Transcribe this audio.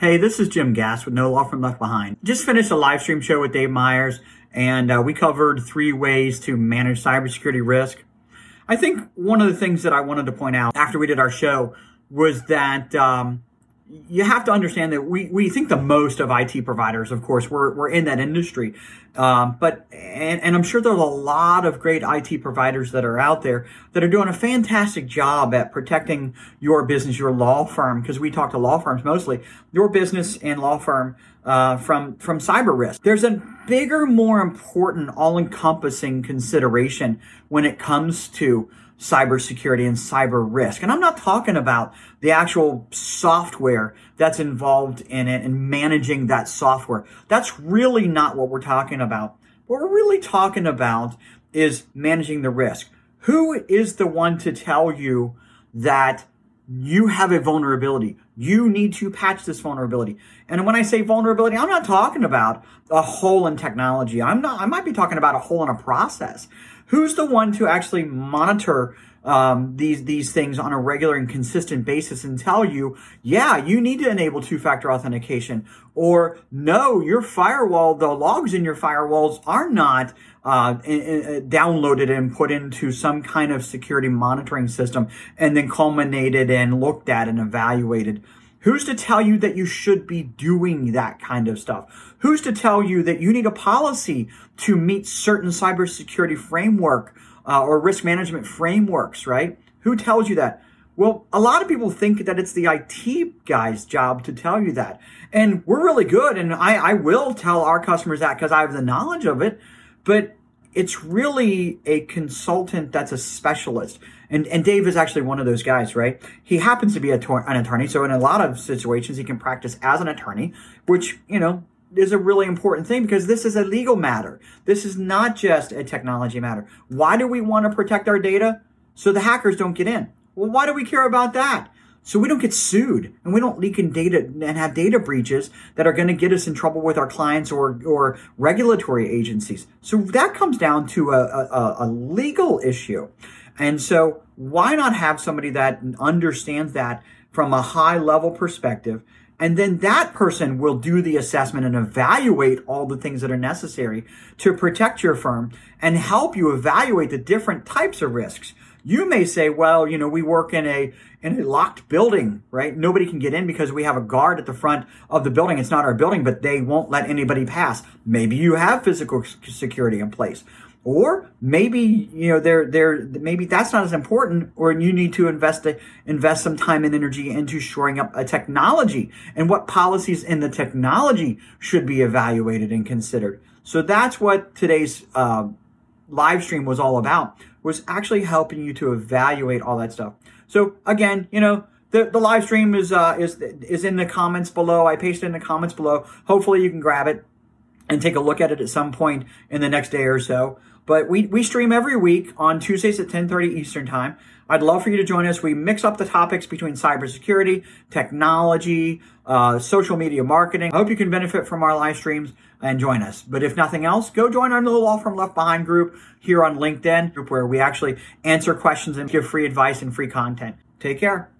Hey, this is Jim Gass with No Law Firm Left Behind. Just finished a live stream show with Dave Myers, and uh, we covered three ways to manage cybersecurity risk. I think one of the things that I wanted to point out after we did our show was that um, you have to understand that we, we think the most of IT providers, of course, we're, we're in that industry. Um, but, and, and I'm sure there's a lot of great IT providers that are out there that are doing a fantastic job at protecting your business, your law firm, because we talk to law firms mostly, your business and law firm, uh, from, from cyber risk. There's a bigger, more important, all encompassing consideration when it comes to cybersecurity and cyber risk. And I'm not talking about the actual software that's involved in it and managing that software. That's really not what we're talking about. What we're really talking about is managing the risk. Who is the one to tell you that you have a vulnerability? You need to patch this vulnerability. And when I say vulnerability, I'm not talking about a hole in technology. I'm not, I might be talking about a hole in a process. Who's the one to actually monitor um, these these things on a regular and consistent basis and tell you, yeah, you need to enable two-factor authentication, or no, your firewall, the logs in your firewalls are not uh, downloaded and put into some kind of security monitoring system, and then culminated and looked at and evaluated. Who's to tell you that you should be doing that kind of stuff? Who's to tell you that you need a policy to meet certain cybersecurity framework uh, or risk management frameworks, right? Who tells you that? Well, a lot of people think that it's the IT guy's job to tell you that. And we're really good. And I, I will tell our customers that because I have the knowledge of it. But it's really a consultant that's a specialist. And, and Dave is actually one of those guys, right? He happens to be a an attorney. So in a lot of situations, he can practice as an attorney, which, you know, is a really important thing because this is a legal matter. This is not just a technology matter. Why do we want to protect our data? So the hackers don't get in. Well, why do we care about that? So we don't get sued and we don't leak in data and have data breaches that are going to get us in trouble with our clients or, or regulatory agencies. So that comes down to a, a, a legal issue. And so why not have somebody that understands that from a high level perspective and then that person will do the assessment and evaluate all the things that are necessary to protect your firm and help you evaluate the different types of risks. You may say, well, you know, we work in a, in a locked building, right? Nobody can get in because we have a guard at the front of the building. It's not our building, but they won't let anybody pass. Maybe you have physical security in place. Or maybe, you know, they're, they're, maybe that's not as important, or you need to invest, invest some time and energy into shoring up a technology and what policies in the technology should be evaluated and considered. So that's what today's, uh, live stream was all about, was actually helping you to evaluate all that stuff. So again, you know, the, the live stream is, uh, is, is in the comments below. I pasted in the comments below. Hopefully you can grab it and take a look at it at some point in the next day or so. But we, we stream every week on Tuesdays at 1030 Eastern Time. I'd love for you to join us. We mix up the topics between cybersecurity, technology, uh, social media marketing. I hope you can benefit from our live streams and join us. But if nothing else, go join our little Law Firm Left Behind group here on LinkedIn, group where we actually answer questions and give free advice and free content. Take care.